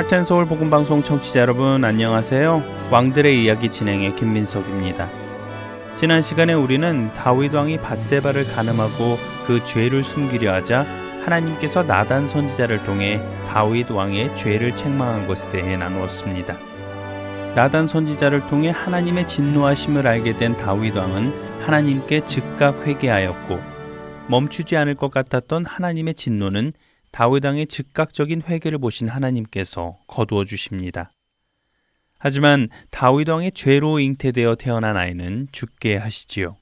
할텐 서울 복음 방송 청취자 여러분 안녕하세요. 왕들의 이야기 진행의 김민석입니다. 지난 시간에 우리는 다윗 왕이 바세바를 가늠하고 그 죄를 숨기려 하자 하나님께서 나단 선지자를 통해 다윗 왕의 죄를 책망한 것에 대해 나누었습니다. 나단 선지자를 통해 하나님의 진노하심을 알게 된 다윗 왕은 하나님께 즉각 회개하였고 멈추지 않을 것 같았던 하나님의 진노는 다윗 왕의 즉각적인 회개를 보신 하나님께서 거두어 주십니다. 하지만 다윗 왕의 죄로 잉태되어 태어난 아이는 죽게 하시지요.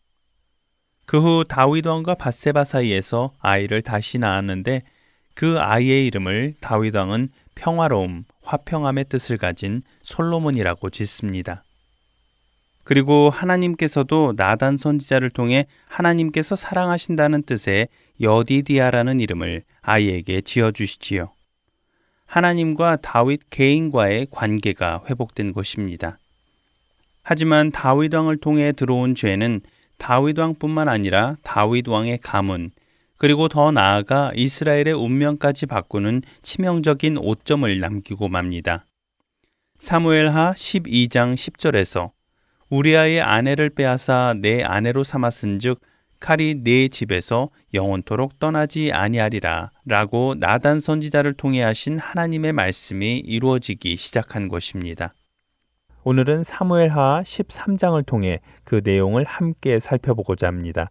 그 후 다윗 왕과 바세바 사이에서 아이를 다시 낳았는데 그 아이의 이름을 다윗 왕은 평화로움, 화평함의 뜻을 가진 솔로몬이라고 짓습니다. 그리고 하나님께서도 나단 선지자를 통해 하나님께서 사랑하신다는 뜻의 여디디아라는 이름을 아이에게 지어 주시지요. 하나님과 다윗 개인과의 관계가 회복된 것입니다. 하지만 다윗 왕을 통해 들어온 죄는 다윗 왕뿐만 아니라 다윗 왕의 가문 그리고 더 나아가 이스라엘의 운명까지 바꾸는 치명적인 오점을 남기고 맙니다. 사무엘하 12장 10절에서 우리아의 아내를 빼앗아 내 아내로 삼았은즉 칼이 네 집에서 영원토록 떠나지 아니하리라 라고 나단 선지자를 통해 하신 하나님의 말씀이 이루어지기 시작한 것입니다. 오늘은 사무엘하 13장을 통해 그 내용을 함께 살펴보고자 합니다.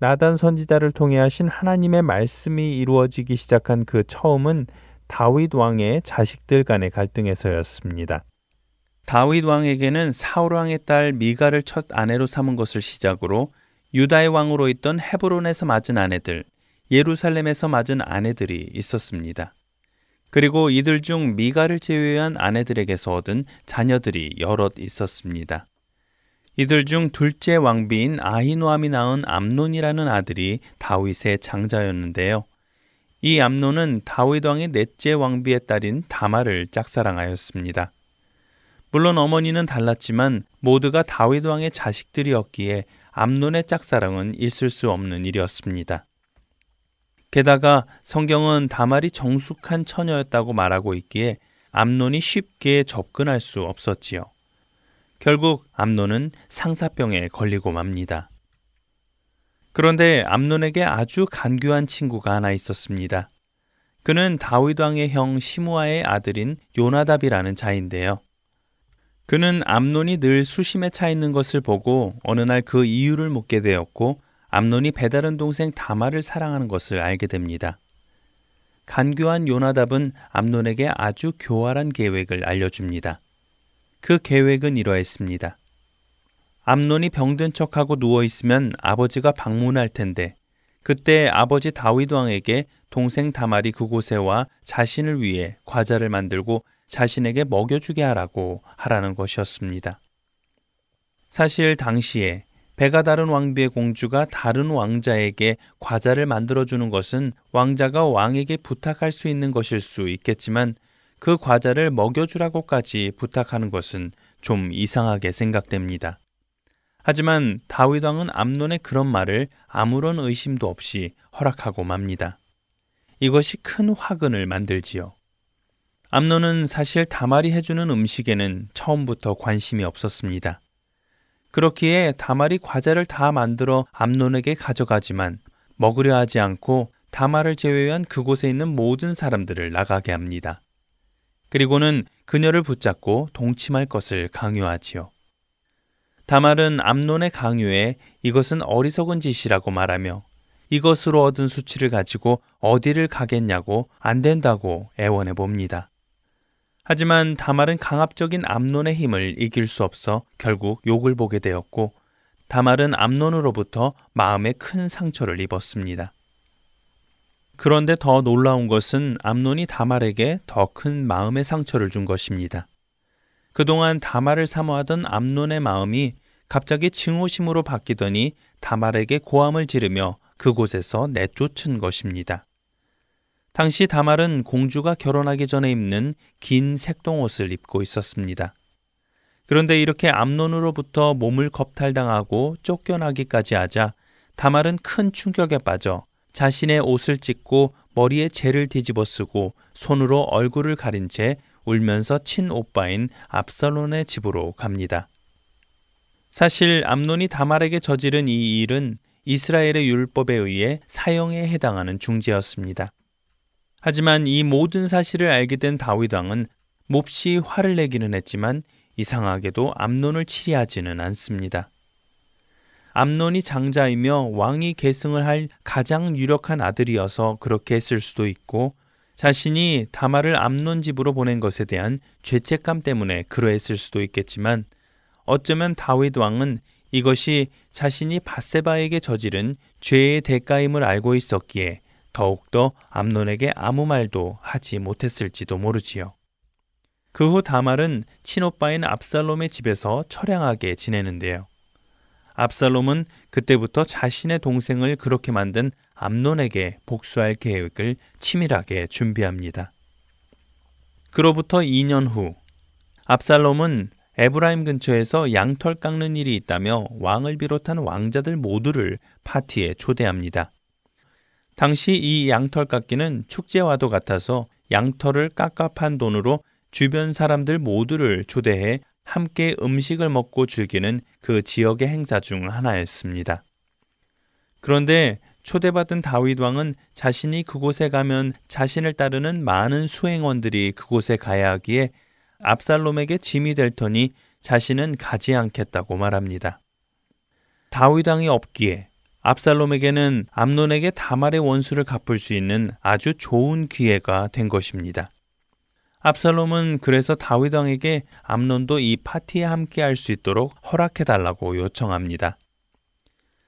나단 선지자를 통해 하신 하나님의 말씀이 이루어지기 시작한 그 처음은 다윗 왕의 자식들 간의 갈등에서였습니다. 다윗 왕에게는 사울 왕의 딸 미가를 첫 아내로 삼은 것을 시작으로 유다의 왕으로 있던 헤브론에서 맞은 아내들, 예루살렘에서 맞은 아내들이 있었습니다. 그리고 이들 중 미가를 제외한 아내들에게서 얻은 자녀들이 여럿 있었습니다. 이들 중 둘째 왕비인 아히노암이 낳은 암논이라는 아들이 다윗의 장자였는데요. 이 암논은 다윗 왕의 넷째 왕비의 딸인 다마를 짝사랑하였습니다. 물론 어머니는 달랐지만 모두가 다윗 왕의 자식들이었기에 암론의 짝사랑은 있을 수 없는 일이었습니다. 게다가 성경은 다말이 정숙한 처녀였다고 말하고 있기에 암론이 쉽게 접근할 수 없었지요. 결국 암론은 상사병에 걸리고 맙니다. 그런데 암론에게 아주 간교한 친구가 하나 있었습니다. 그는 다윗 왕의 형 시무아의 아들인 요나답이라는 자인데요. 그는 암론이 늘 수심에 차 있는 것을 보고 어느 날 그 이유를 묻게 되었고 암론이 배다른 동생 다마를 사랑하는 것을 알게 됩니다. 간교한 요나답은 암론에게 아주 교활한 계획을 알려줍니다. 그 계획은 이러했습니다. 암론이 병든 척하고 누워 있으면 아버지가 방문할 텐데 그때 아버지 다윗 왕에게 동생 다말이 그곳에 와 자신을 위해 과자를 만들고 자신에게 먹여주게 하라고 하라는 것이었습니다. 사실 당시에 배가 다른 왕비의 공주가 다른 왕자에게 과자를 만들어주는 것은 왕자가 왕에게 부탁할 수 있는 것일 수 있겠지만 그 과자를 먹여주라고까지 부탁하는 것은 좀 이상하게 생각됩니다. 하지만 다윗 왕은 암론의 그런 말을 아무런 의심도 없이 허락하고 맙니다. 이것이 큰 화근을 만들지요. 암론은 사실 다말이 해주는 음식에는 처음부터 관심이 없었습니다. 그렇기에 다말이 과자를 다 만들어 암론에게 가져가지만 먹으려 하지 않고 다말을 제외한 그곳에 있는 모든 사람들을 나가게 합니다. 그리고는 그녀를 붙잡고 동침할 것을 강요하지요. 다말은 암론의 강요에 이것은 어리석은 짓이라고 말하며 이것으로 얻은 수치를 가지고 어디를 가겠냐고 안 된다고 애원해 봅니다. 하지만 다말은 강압적인 암론의 힘을 이길 수 없어 결국 욕을 보게 되었고 다말은 암론으로부터 마음에 큰 상처를 입었습니다. 그런데 더 놀라운 것은 암론이 다말에게 더 큰 마음의 상처를 준 것입니다. 그동안 다말을 사모하던 암론의 마음이 갑자기 증오심으로 바뀌더니 다말에게 고함을 지르며 그곳에서 내쫓은 것입니다. 당시 다말은 공주가 결혼하기 전에 입는 긴 색동옷을 입고 있었습니다. 그런데 이렇게 암론으로부터 몸을 겁탈당하고 쫓겨나기까지 하자 다말은 큰 충격에 빠져 자신의 옷을 찢고 머리에 재를 뒤집어 쓰고 손으로 얼굴을 가린 채 울면서 친오빠인 압살론의 집으로 갑니다. 사실 암론이 다말에게 저지른 이 일은 이스라엘의 율법에 의해 사형에 해당하는 중죄였습니다. 하지만 이 모든 사실을 알게 된 다윗 왕은 몹시 화를 내기는 했지만 이상하게도 암론을 치리하지는 않습니다. 암론이 장자이며 왕이 계승을 할 가장 유력한 아들이어서 그렇게 했을 수도 있고 자신이 다말을 암론 집으로 보낸 것에 대한 죄책감 때문에 그러했을 수도 있겠지만 어쩌면 다윗 왕은 이것이 자신이 바세바에게 저지른 죄의 대가임을 알고 있었기에 더욱더 암론에게 아무 말도 하지 못했을지도 모르지요. 그 후 다말은 친오빠인 압살롬의 집에서 처량하게 지내는데요. 압살롬은 그때부터 자신의 동생을 그렇게 만든 암론에게 복수할 계획을 치밀하게 준비합니다. 그로부터 2년 후 압살롬은 에브라임 근처에서 양털 깎는 일이 있다며 왕을 비롯한 왕자들 모두를 파티에 초대합니다. 당시 이 양털 깎기는 축제와도 같아서 양털을 깎아 판 돈으로 주변 사람들 모두를 초대해 함께 음식을 먹고 즐기는 그 지역의 행사 중 하나였습니다. 그런데 초대받은 다윗 왕은 자신이 그곳에 가면 자신을 따르는 많은 수행원들이 그곳에 가야 하기에 압살롬에게 짐이 될 터니 자신은 가지 않겠다고 말합니다. 다윗 왕이 없기에 압살롬에게는 암론에게 다말의 원수를 갚을 수 있는 아주 좋은 기회가 된 것입니다. 압살롬은 그래서 다윗 왕에게 암론도 이 파티에 함께 할 수 있도록 허락해 달라고 요청합니다.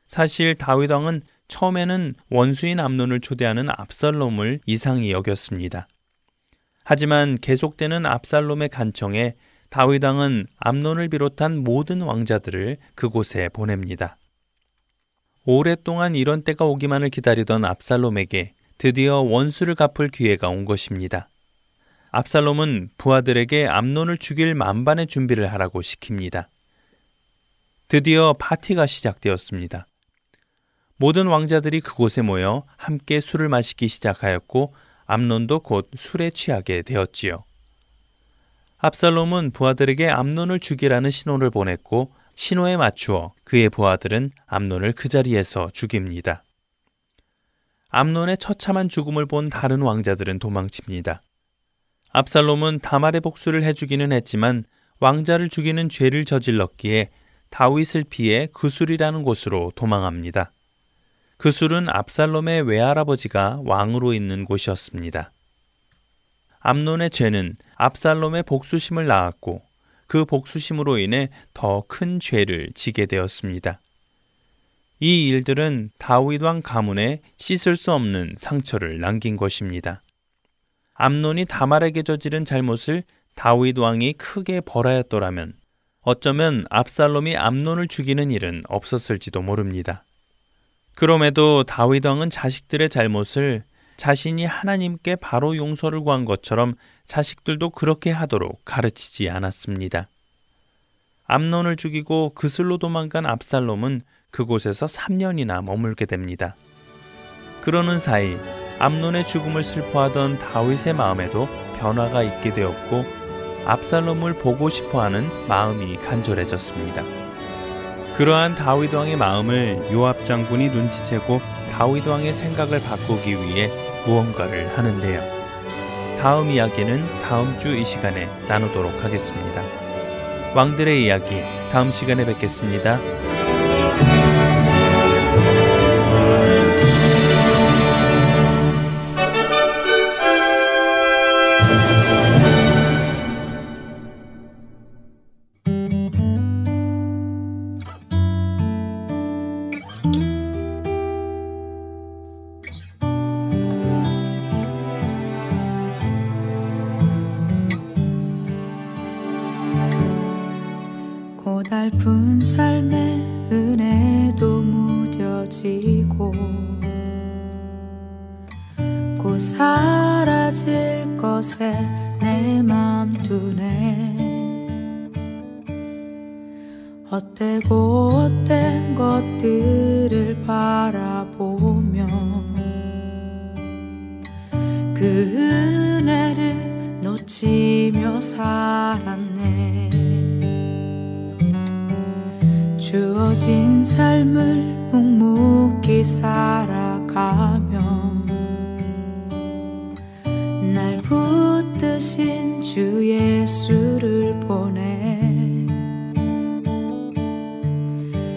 사실 다윗 왕은 처음에는 원수인 암론을 초대하는 압살롬을 이상히 여겼습니다. 하지만 계속되는 압살롬의 간청에 다윗 왕은 암론을 비롯한 모든 왕자들을 그곳에 보냅니다. 오랫동안 이런 때가 오기만을 기다리던 압살롬에게 드디어 원수를 갚을 기회가 온 것입니다. 압살롬은 부하들에게 암론을 죽일 만반의 준비를 하라고 시킵니다. 드디어 파티가 시작되었습니다. 모든 왕자들이 그곳에 모여 함께 술을 마시기 시작하였고 암론도 곧 술에 취하게 되었지요. 압살롬은 부하들에게 암론을 죽이라는 신호를 보냈고 신호에 맞추어 그의 부하들은 암론을 그 자리에서 죽입니다. 암론의 처참한 죽음을 본 다른 왕자들은 도망칩니다. 압살롬은 다말의 복수를 해주기는 했지만 왕자를 죽이는 죄를 저질렀기에 다윗을 피해 그술이라는 곳으로 도망합니다. 그술은 압살롬의 외할아버지가 왕으로 있는 곳이었습니다. 암론의 죄는 압살롬의 복수심을 낳았고 그 복수심으로 인해 더 큰 죄를 지게 되었습니다. 이 일들은 다윗 왕 가문에 씻을 수 없는 상처를 남긴 것입니다. 암론이 다말에게 저지른 잘못을 다윗 왕이 크게 벌하였더라면 어쩌면 압살롬이 암론을 죽이는 일은 없었을지도 모릅니다. 그럼에도 다윗 왕은 자식들의 잘못을 자신이 하나님께 바로 용서를 구한 것처럼 자식들도 그렇게 하도록 가르치지 않았습니다. 암론을 죽이고 그슬로 도망간 압살롬은 그곳에서 3년이나 머물게 됩니다. 그러는 사이 암론의 죽음을 슬퍼하던 다윗의 마음에도 변화가 있게 되었고 압살롬을 보고 싶어하는 마음이 간절해졌습니다. 그러한 다윗 왕의 마음을 요압 장군이 눈치채고 다윗 왕의 생각을 바꾸기 위해 무언가를 하는데요. 다음 이야기는 다음 주 이 시간에 나누도록 하겠습니다. 왕들의 이야기 다음 시간에 뵙겠습니다. 주 예수를 보내.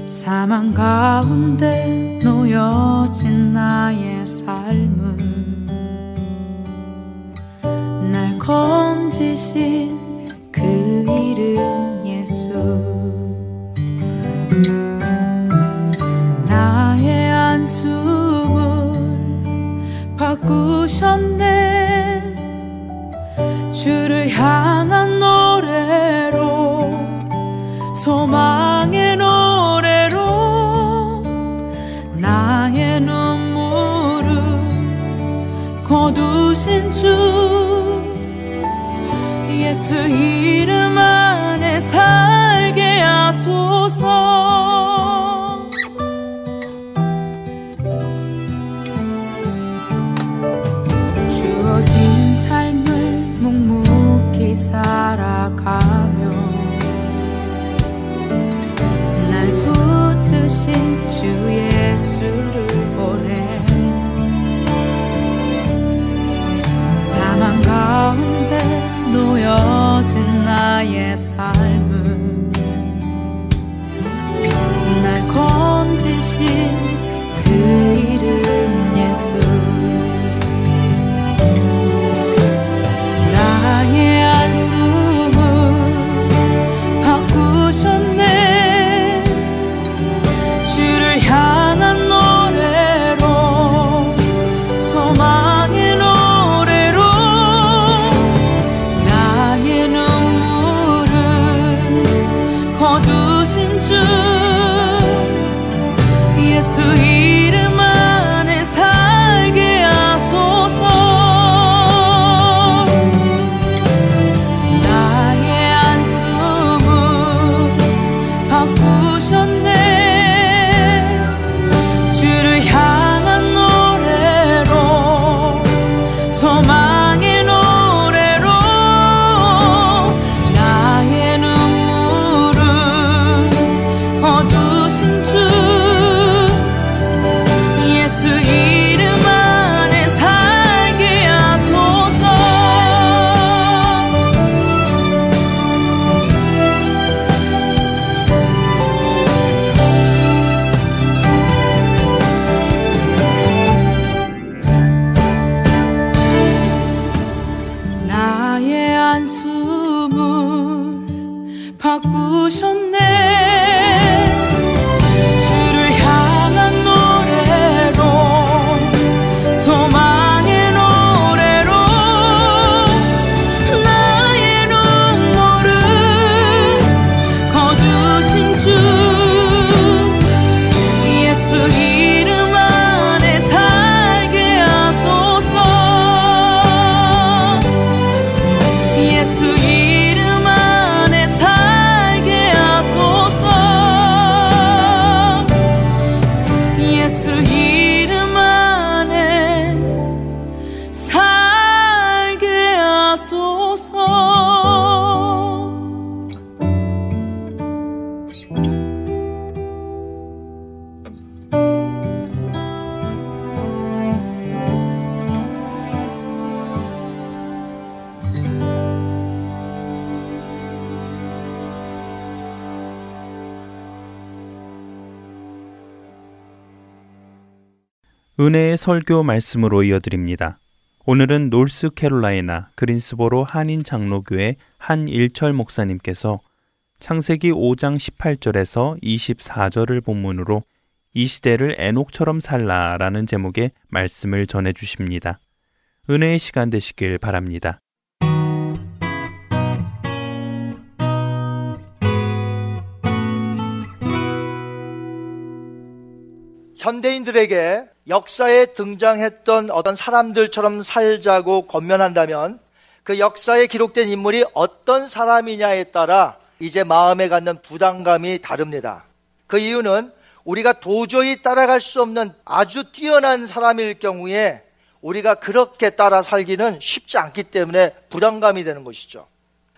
사망 가운데 놓여진 나의 삶은 날 건지신 그 이름 high. 은혜의 설교 말씀으로 이어드립니다. 오늘은 노스캐롤라이나 그린스보로 한인 장로교회 한일철 목사님께서 창세기 5장 18절에서 24절을 본문으로 이 시대를 에녹처럼 살라라는 제목의 말씀을 전해 주십니다. 은혜의 시간 되시길 바랍니다. 현대인들에게 역사에 등장했던 어떤 사람들처럼 살자고 권면한다면 그 역사에 기록된 인물이 어떤 사람이냐에 따라 이제 마음에 갖는 부담감이 다릅니다. 그 이유는 우리가 도저히 따라갈 수 없는 아주 뛰어난 사람일 경우에 우리가 그렇게 따라 살기는 쉽지 않기 때문에 부담감이 되는 것이죠.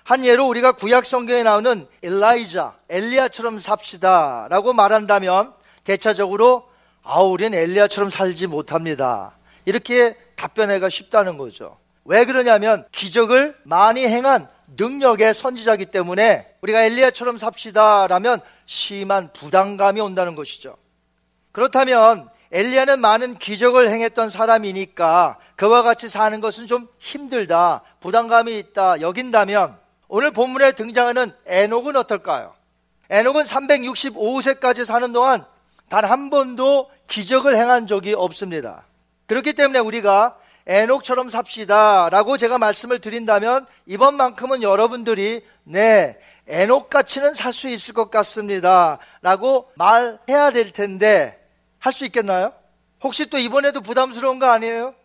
한 예로 우리가 구약 성경에 나오는 엘라이자, 엘리야처럼 삽시다 라고 말한다면 대차적으로 아, 우린 엘리야처럼 살지 못합니다. 이렇게 답변하기가 쉽다는 거죠. 왜 그러냐면 기적을 많이 행한 능력의 선지자기 때문에 우리가 엘리야처럼 삽시다라면 심한 부담감이 온다는 것이죠. 그렇다면 엘리야는 많은 기적을 행했던 사람이니까 그와 같이 사는 것은 좀 힘들다, 부담감이 있다 여긴다면 오늘 본문에 등장하는 에녹은 어떨까요? 에녹은 365세까지 사는 동안 단 한 번도 기적을 행한 적이 없습니다. 그렇기 때문에 우리가 에녹처럼 삽시다 라고 제가 말씀을 드린다면 이번만큼은 여러분들이 네, 에녹 같이는 살 수 있을 것 같습니다 라고 말해야 될 텐데 할 수 있겠나요? 혹시 또 이번에도 부담스러운 거 아니에요?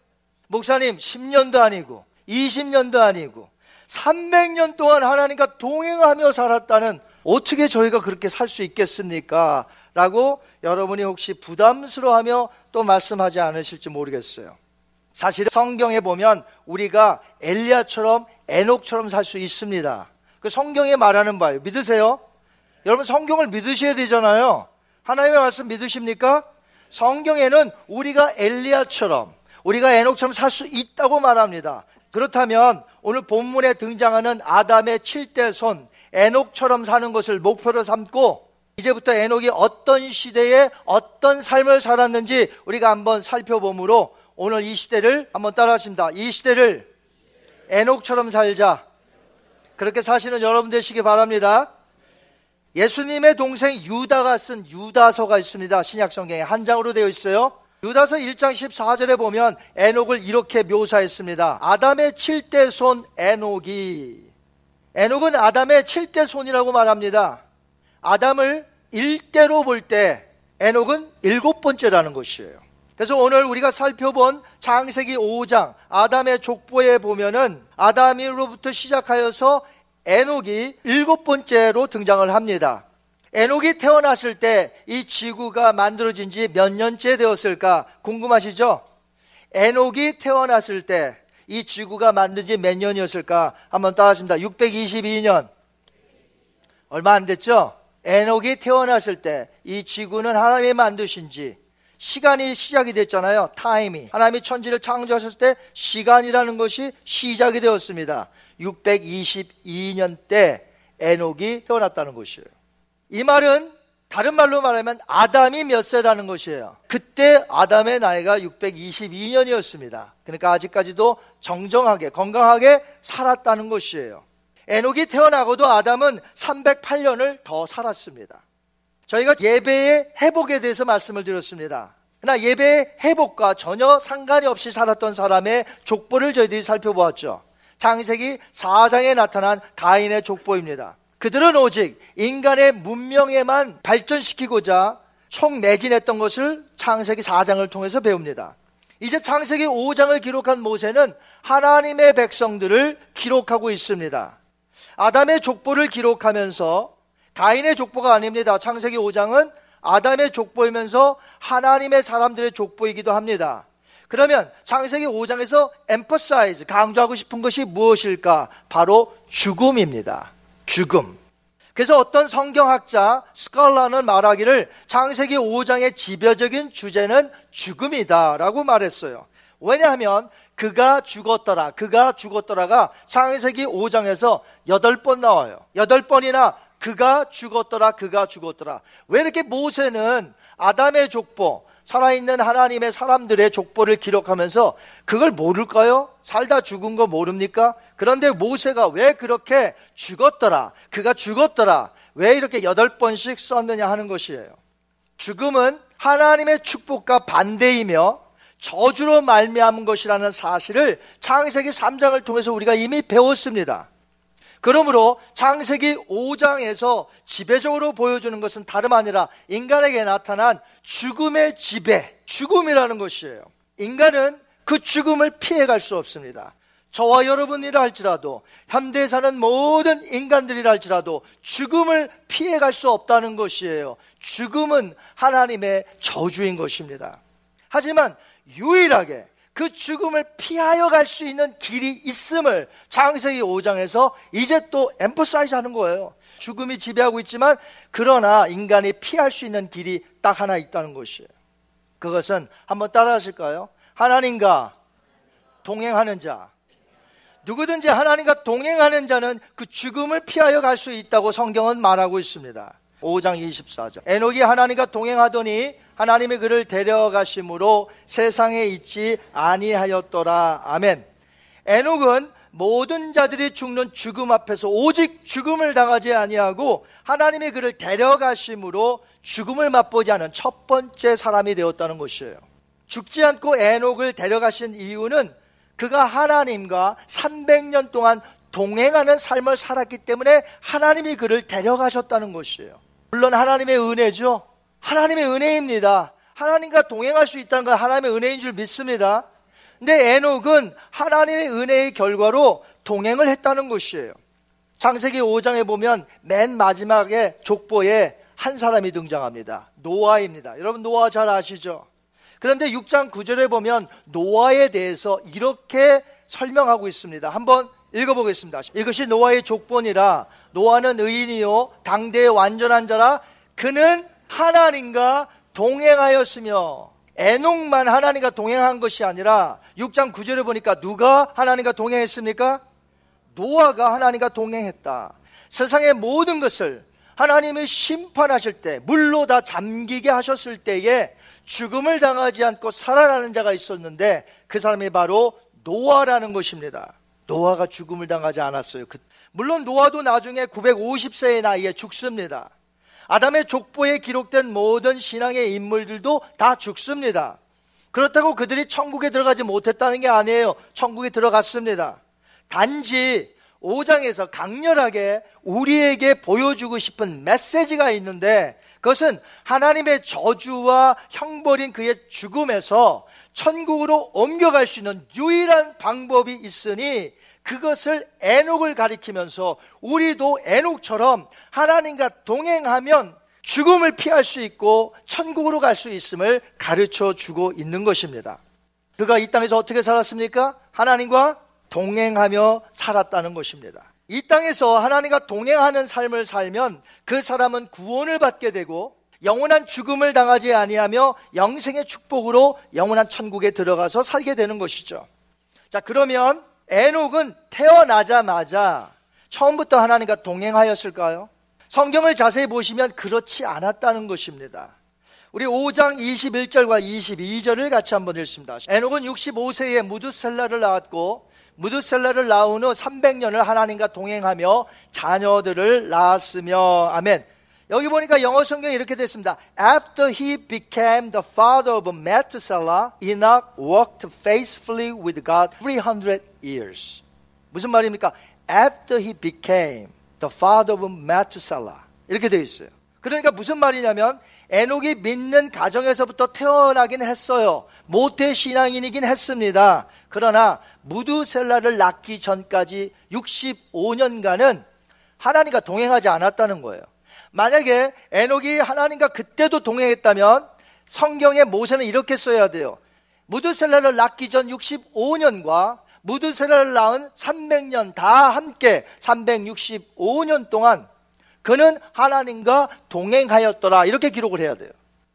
목사님 10년도 아니고 20년도 아니고 300년 동안 하나님과 동행하며 살았다는 어떻게 저희가 그렇게 살 수 있겠습니까? 라고 여러분이 혹시 부담스러워하며 또 말씀하지 않으실지 모르겠어요. 사실 성경에 보면 우리가 엘리야처럼 에녹처럼 살 수 있습니다. 그 성경에 말하는 바예요. 믿으세요? 여러분 성경을 믿으셔야 되잖아요. 하나님의 말씀 믿으십니까? 성경에는 우리가 엘리야처럼 우리가 에녹처럼 살 수 있다고 말합니다. 그렇다면 오늘 본문에 등장하는 아담의 7대 손 에녹처럼 사는 것을 목표로 삼고 이제부터 에녹이 어떤 시대에 어떤 삶을 살았는지 우리가 한번 살펴보므로 오늘 이 시대를 한번 따라하십니다. 이 시대를 에녹처럼 살자. 그렇게 사시는 여러분 되시기 바랍니다. 예수님의 동생 유다가 쓴 유다서가 있습니다. 신약성경에 한 장으로 되어 있어요. 유다서 1장 14절에 보면 에녹을 이렇게 묘사했습니다. 아담의 7대 손 에녹이 에녹은 아담의 7대 손이라고 말합니다. 아담을 1대로 볼 때 에녹은 일곱 번째라는 것이에요. 그래서 오늘 우리가 살펴본 창세기 5장 아담의 족보에 보면은 아담으로부터 시작하여서 에녹이 일곱 번째로 등장을 합니다. 에녹이 태어났을 때 이 지구가 만들어진 지 몇 년째 되었을까 궁금하시죠? 에녹이 태어났을 때 이 지구가 만든 지 몇 년이었을까? 한번 따라하십니다. 622년. 얼마 안 됐죠? 에녹이 태어났을 때 이 지구는 하나님이 만드신 지 시간이 시작이 됐잖아요. 타임이. 하나님이 천지를 창조하셨을 때 시간이라는 것이 시작이 되었습니다. 622년 때 에녹이 태어났다는 것이에요. 이 말은 다른 말로 말하면 아담이 몇 세라는 것이에요. 그때 아담의 나이가 622년이었습니다. 그러니까 아직까지도 정정하게 건강하게 살았다는 것이에요. 에녹이 태어나고도 아담은 308년을 더 살았습니다. 저희가 예배의 회복에 대해서 말씀을 드렸습니다. 그러나 예배의 회복과 전혀 상관이 없이 살았던 사람의 족보를 저희들이 살펴보았죠. 장세기 4장에 나타난 가인의 족보입니다. 그들은 오직 인간의 문명에만 발전시키고자 총매진했던 것을 창세기 4장을 통해서 배웁니다. 이제 창세기 5장을 기록한 모세는 하나님의 백성들을 기록하고 있습니다. 아담의 족보를 기록하면서 가인의 족보가 아닙니다. 창세기 5장은 아담의 족보이면서 하나님의 사람들의 족보이기도 합니다. 그러면 창세기 5장에서 emphasize 강조하고 싶은 것이 무엇일까? 바로 죽음입니다. 죽음. 그래서 어떤 성경학자 스칼라는 말하기를 창세기 5장의 지배적인 주제는 죽음이다라고 말했어요. 왜냐하면 그가 죽었더라, 그가 죽었더라가 창세기 5장에서 8번 나와요. 8번이나 그가 죽었더라, 그가 죽었더라. 왜 이렇게 모세는 아담의 족보, 살아있는 하나님의 사람들의 족보를 기록하면서 그걸 모를까요? 살다 죽은 거 모릅니까? 그런데 모세가 왜 그렇게 죽었더라, 그가 죽었더라, 왜 이렇게 여덟 번씩 썼느냐 하는 것이에요. 죽음은 하나님의 축복과 반대이며 저주로 말미암은 것이라는 사실을 창세기 3장을 통해서 우리가 이미 배웠습니다. 그러므로 창세기 5장에서 지배적으로 보여주는 것은 다름 아니라 인간에게 나타난 죽음의 지배, 죽음이라는 것이에요. 인간은 그 죽음을 피해갈 수 없습니다. 저와 여러분이라 할지라도 현대에 사는 모든 인간들이라 할지라도 죽음을 피해갈 수 없다는 것이에요. 죽음은 하나님의 저주인 것입니다. 하지만 유일하게 그 죽음을 피하여 갈 수 있는 길이 있음을 창세기 5장에서 이제 또 emphasize 하는 거예요. 죽음이 지배하고 있지만 그러나 인간이 피할 수 있는 길이 딱 하나 있다는 것이에요. 그것은 한번 따라 하실까요? 하나님과 동행하는 자. 누구든지 하나님과 동행하는 자는 그 죽음을 피하여 갈 수 있다고 성경은 말하고 있습니다. 5장 24절. 에녹이 하나님과 동행하더니 하나님의 그를 데려가심으로 세상에 있지 아니하였더라. 아멘. 에녹은 모든 자들이 죽는 죽음 앞에서 오직 죽음을 당하지 아니하고 하나님의 그를 데려가심으로 죽음을 맛보지 않은 첫 번째 사람이 되었다는 것이에요. 죽지 않고 에녹을 데려가신 이유는 그가 하나님과 300년 동안 동행하는 삶을 살았기 때문에 하나님이 그를 데려가셨다는 것이에요. 물론 하나님의 은혜죠. 하나님의 은혜입니다. 하나님과 동행할 수 있다는 건 하나님의 은혜인 줄 믿습니다. 근데 에녹은 하나님의 은혜의 결과로 동행을 했다는 것이에요. 창세기 5장에 보면 맨 마지막에 족보에 한 사람이 등장합니다. 노아입니다. 여러분 노아 잘 아시죠? 그런데 6장 9절에 보면 노아에 대해서 이렇게 설명하고 있습니다. 한번 읽어보겠습니다. 이것이 노아의 족본이라 노아는 의인이요 당대의 완전한 자라 그는 하나님과 동행하였으며 에녹만 하나님과 동행한 것이 아니라 6장 9절에 보니까 누가 하나님과 동행했습니까? 노아가 하나님과 동행했다. 세상의 모든 것을 하나님이 심판하실 때 물로 다 잠기게 하셨을 때에 죽음을 당하지 않고 살아나는 자가 있었는데 그 사람이 바로 노아라는 것입니다. 노아가 죽음을 당하지 않았어요. 그, 물론 노아도 나중에 950세의 나이에 죽습니다. 아담의 족보에 기록된 모든 신앙의 인물들도 다 죽습니다. 그렇다고 그들이 천국에 들어가지 못했다는 게 아니에요. 천국에 들어갔습니다. 단지 5장에서 강렬하게 우리에게 보여주고 싶은 메시지가 있는데 그것은 하나님의 저주와 형벌인 그의 죽음에서 천국으로 옮겨갈 수 있는 유일한 방법이 있으니 그것을 애녹을 가리키면서 우리도 애녹처럼 하나님과 동행하면 죽음을 피할 수 있고 천국으로 갈 수 있음을 가르쳐 주고 있는 것입니다. 그가 이 땅에서 어떻게 살았습니까? 하나님과 동행하며 살았다는 것입니다. 이 땅에서 하나님과 동행하는 삶을 살면 그 사람은 구원을 받게 되고 영원한 죽음을 당하지 아니하며 영생의 축복으로 영원한 천국에 들어가서 살게 되는 것이죠. 자, 그러면 에녹은 태어나자마자 처음부터 하나님과 동행하였을까요? 성경을 자세히 보시면 그렇지 않았다는 것입니다. 우리 5장 21절과 22절을 같이 한번 읽습니다. 에녹은 65세에 무드셀라를 낳았고 무드셀라를 낳은 후 300년을 하나님과 동행하며 자녀들을 낳았으며 아멘. 여기 보니까 영어 성경이 이렇게 됐습니다. After he became the father of Methuselah, Enoch walked faithfully with God 300 years. 무슨 말입니까? After he became the father of Methuselah. 이렇게 되어 있어요. 그러니까 무슨 말이냐면 에녹이 믿는 가정에서부터 태어나긴 했어요. 모태 신앙인이긴 했습니다. 그러나 무두셀라를 낳기 전까지 65년간은 하나님과 동행하지 않았다는 거예요. 만약에 에녹이 하나님과 그때도 동행했다면 성경에 모세는 이렇게 써야 돼요. 무드셀라를 낳기 전 65년과 무드셀라를 낳은 300년 다 함께 365년 동안 그는 하나님과 동행하였더라 이렇게 기록을 해야 돼요.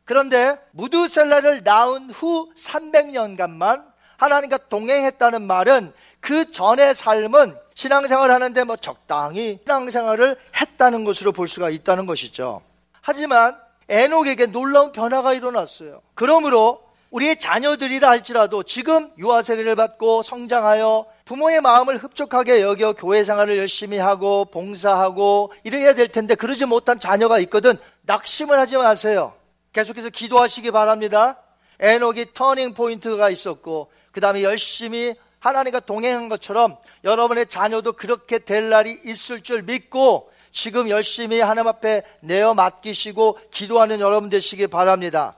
그런데 무드셀라를 낳은 후 300년간만 하나님과 동행했다는 말은 그 전의 삶은 신앙생활 하는데 뭐 적당히 신앙생활을 했다는 것으로 볼 수가 있다는 것이죠. 하지만 에녹에게 놀라운 변화가 일어났어요. 그러므로 우리의 자녀들이라 할지라도 지금 유아 세례를 받고 성장하여 부모의 마음을 흡족하게 여겨 교회 생활을 열심히 하고 봉사하고 이래야 될 텐데 그러지 못한 자녀가 있거든 낙심을 하지 마세요. 계속해서 기도하시기 바랍니다. 에녹이 turning point가 있었고 그 다음에 열심히 하나님과 동행한 것처럼 여러분의 자녀도 그렇게 될 날이 있을 줄 믿고 지금 열심히 하나님 앞에 내어 맡기시고 기도하는 여러분 되시기 바랍니다.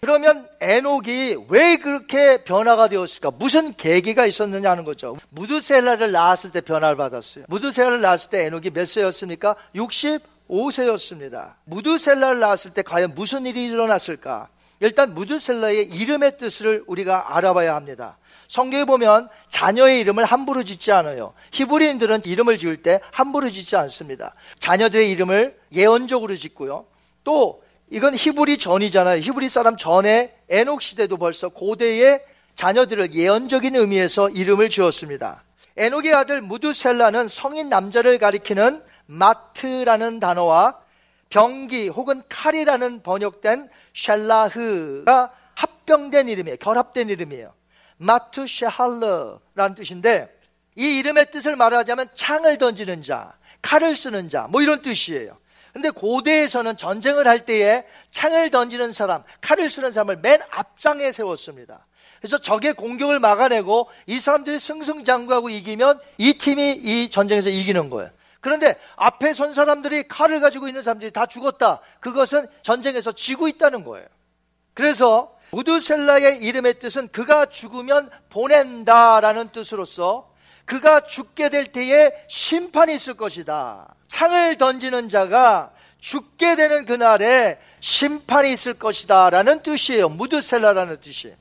그러면 에녹이 왜 그렇게 변화가 되었을까? 무슨 계기가 있었느냐 하는 거죠. 므두셀라를 낳았을 때 변화를 받았어요. 므두셀라를 낳았을 때 에녹이 몇 세였습니까? 65세였습니다. 므두셀라를 낳았을 때 과연 무슨 일이 일어났을까? 일단 무드셀라의 이름의 뜻을 우리가 알아봐야 합니다. 성경에 보면 자녀의 이름을 함부로 짓지 않아요. 히브리인들은 이름을 지을 때 함부로 짓지 않습니다. 자녀들의 이름을 예언적으로 짓고요. 또 이건 히브리 전이잖아요. 히브리 사람 전에 에녹 시대도 벌써 고대의 자녀들을 예언적인 의미에서 이름을 지었습니다. 에녹의 아들 무두셀라는 성인 남자를 가리키는 마트라는 단어와 병기 혹은 칼이라는 번역된 샬라흐가 합병된 이름이에요. 결합된 이름이에요. 마투샤할러라는 뜻인데 이 이름의 뜻을 말하자면 창을 던지는 자, 칼을 쓰는 자, 뭐 이런 뜻이에요. 근데 고대에서는 전쟁을 할 때에 창을 던지는 사람, 칼을 쓰는 사람을 맨 앞장에 세웠습니다. 그래서 적의 공격을 막아내고 이 사람들이 승승장구하고 이기면 이 팀이 이 전쟁에서 이기는 거예요. 그런데 앞에 선 사람들이 칼을 가지고 있는 사람들이 다 죽었다. 그것은 전쟁에서 지고 있다는 거예요. 그래서 우두셀라의 이름의 뜻은 그가 죽으면 보낸다라는 뜻으로서 그가 죽게 될 때에 심판이 있을 것이다. 창을 던지는 자가 죽게 되는 그날에 심판이 있을 것이다 라는 뜻이에요. 무드셀라라는 뜻이.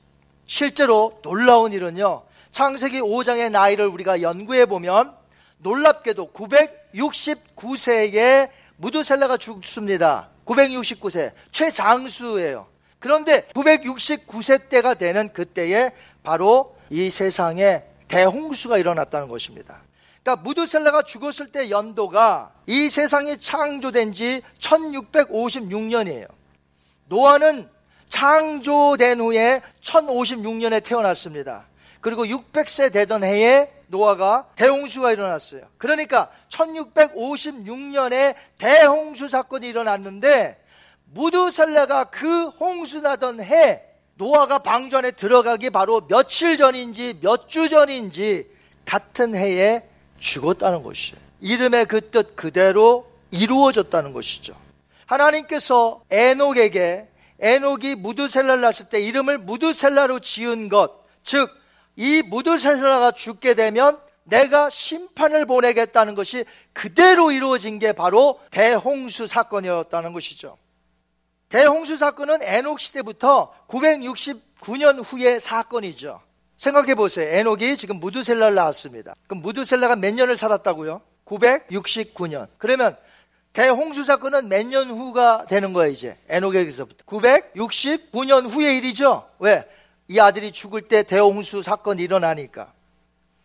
실제로 놀라운 일은요. 창세기 5장의 나이를 우리가 연구해 보면 놀랍게도 969세에 무드셀라가 죽습니다. 969세. 최장수예요. 그런데 969세 때가 되는 그때에 바로 이 세상에 대홍수가 일어났다는 것입니다. 그러니까 무드셀라가 죽었을 때 연도가 이 세상이 창조된 지 1656년이에요. 노아는 창조된 후에 1056년에 태어났습니다. 그리고 600세 되던 해에 노아가 대홍수가 일어났어요. 그러니까 1656년에 대홍수 사건이 일어났는데 무드셀라가 그 홍수 나던 해 노아가 방전에 들어가기 바로 며칠 전인지 몇 주 전인지 같은 해에 죽었다는 것이에요. 이름의 그 뜻 그대로 이루어졌다는 것이죠. 하나님께서 에녹에게 에녹이 무드셀라를 낳았을 때 이름을 무드셀라로 지은 것, 즉, 이 무드셀라가 죽게 되면 내가 심판을 보내겠다는 것이 그대로 이루어진 게 바로 대홍수 사건이었다는 것이죠. 대홍수 사건은 에녹 시대부터 969년 후의 사건이죠. 생각해 보세요. 에녹이 지금 무드셀라를 낳았습니다. 그럼 무드셀라가 몇 년을 살았다고요? 969년. 그러면 대홍수 사건은 몇 년 후가 되는 거예요, 이제. 에녹에게서부터. 969년 후의 일이죠. 왜? 이 아들이 죽을 때 대홍수 사건이 일어나니까.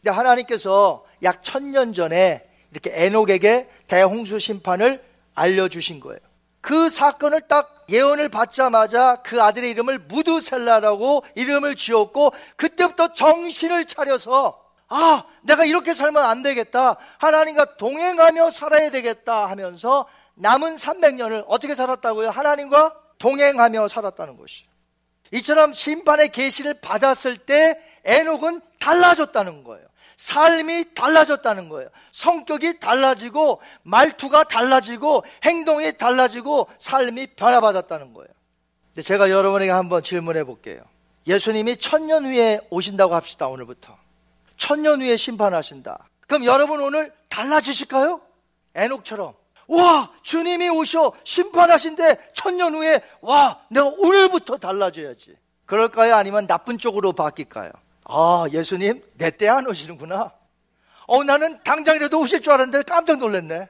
근데 하나님께서 약 천년 전에 이렇게 에녹에게 대홍수 심판을 알려주신 거예요. 그 사건을 딱 예언을 받자마자 그 아들의 이름을 무드셀라라고 이름을 지었고 그때부터 정신을 차려서 아, 내가 이렇게 살면 안 되겠다. 하나님과 동행하며 살아야 되겠다 하면서 남은 300년을 어떻게 살았다고요? 하나님과 동행하며 살았다는 것이에요. 이처럼 심판의 계시를 받았을 때 에녹은 달라졌다는 거예요. 삶이 달라졌다는 거예요. 성격이 달라지고 말투가 달라지고 행동이 달라지고 삶이 변화받았다는 거예요. 근데 제가 여러분에게 한번 질문해 볼게요. 예수님이 천년 후에 오신다고 합시다, 오늘부터. 천년 후에 심판하신다. 그럼 여러분 오늘 달라지실까요? 에녹처럼. 와, 주님이 오셔 심판하신데 천년 후에 와, 내가 오늘부터 달라져야지. 그럴까요? 아니면 나쁜 쪽으로 바뀔까요? 아, 예수님, 내 때 안 오시는구나. 어, 나는 당장이라도 오실 줄 알았는데 깜짝 놀랐네.